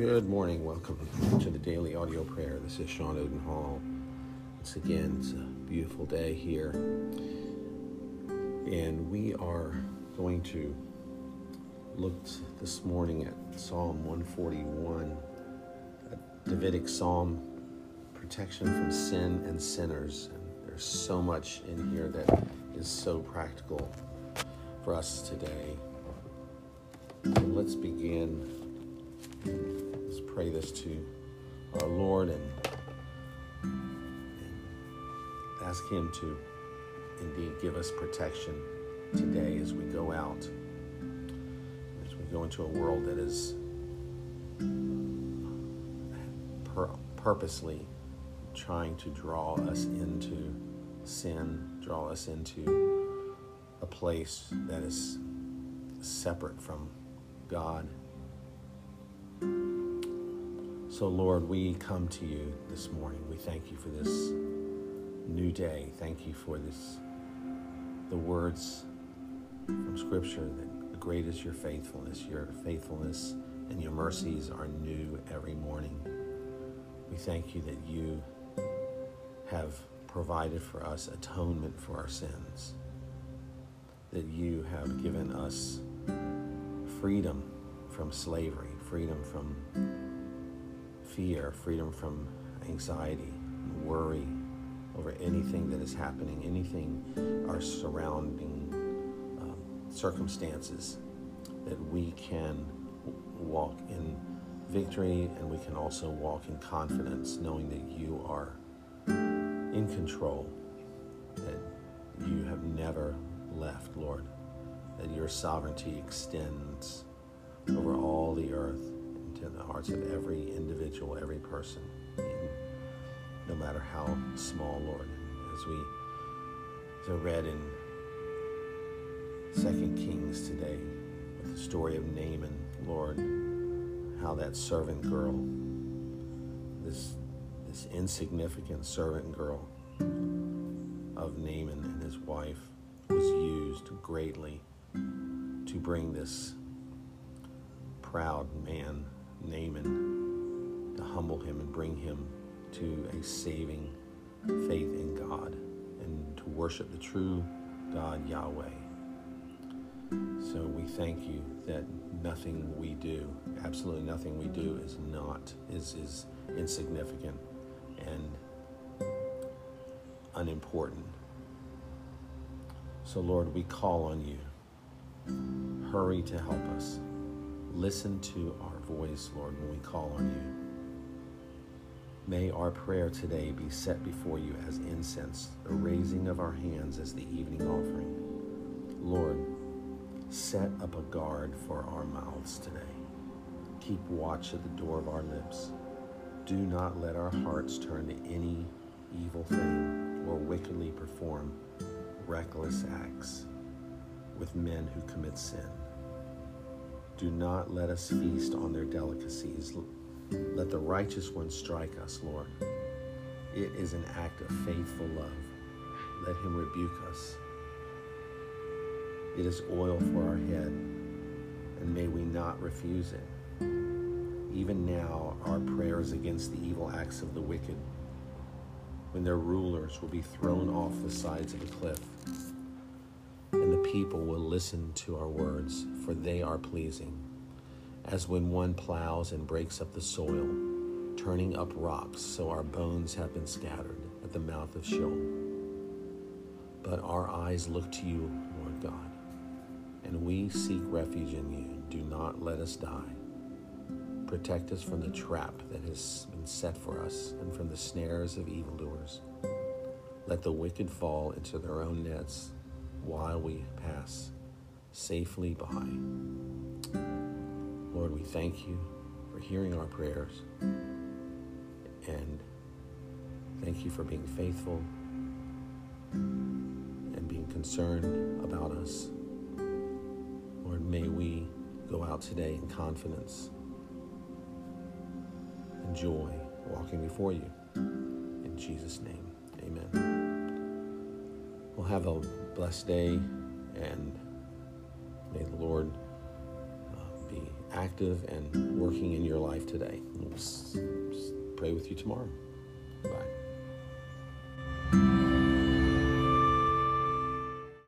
Good morning. Welcome to the daily audio prayer. This is Sean Odenhall. Once again, it's a beautiful day here. And we are going to look this morning at Psalm 141, a Davidic psalm, protection from sin and sinners. And there's so much in here that is so practical for us today. So let's begin Let's pray this to our Lord and, and ask Him to indeed give us protection today as we go out, as we go into a world that is pur- purposely trying to draw us into sin, draw us into a place that is separate from God so, Lord, we come to you this morning. We thank you for this new day. Thank you for this, the words from Scripture that great is your faithfulness. Your faithfulness and your mercies are new every morning. We thank you that you have provided for us atonement for our sins, that you have given us freedom from slavery, freedom from fear, freedom from anxiety, and worry over anything that is happening, anything our surrounding um, circumstances, that we can walk in victory and we can also walk in confidence, knowing that you are in control, that you have never left, Lord, that your sovereignty extends over all the earth into the hearts of every individual, every person, no matter how small, Lord. As we I read in Second Kings today with the story of Naaman, Lord, how that servant girl, this this insignificant servant girl of Naaman and his wife was used greatly to bring this proud man Naaman to humble him and bring him to a saving faith in God and to worship the true God Yahweh. So we thank you that nothing we do, absolutely nothing we do is not is is insignificant and unimportant. So Lord, we call on you. Hurry to help us. Listen to our voice, Lord, when we call on you. May our prayer today be set before you as incense, the raising of our hands as the evening offering. Lord, set up a guard for our mouths today. Keep watch at the door of our lips. Do not let our hearts turn to any evil thing or wickedly perform reckless acts with men who commit sin. Do not let us feast on their delicacies. Let the righteous one strike us, Lord. It is an act of faithful love. Let him rebuke us. It is oil for our head, and may we not refuse it. Even now, our prayer is against the evil acts of the wicked, when their rulers will be thrown off the sides of a cliff people will listen to our words, for they are pleasing. As when one plows and breaks up the soil, turning up rocks, so our bones have been scattered at the mouth of Sheol. But our eyes look to you, Lord God, and we seek refuge in you. Do not let us die. Protect us from the trap that has been set for us and from the snares of evildoers. Let the wicked fall into their own nets while we pass safely by. Lord, we thank you for hearing our prayers and thank you for being faithful and being concerned about us. Lord, may we go out today in confidence and joy walking before you. In Jesus' name, amen. We'll have a blessed day, and may the Lord uh, be active and working in your life today. We'll pray with you tomorrow. Bye.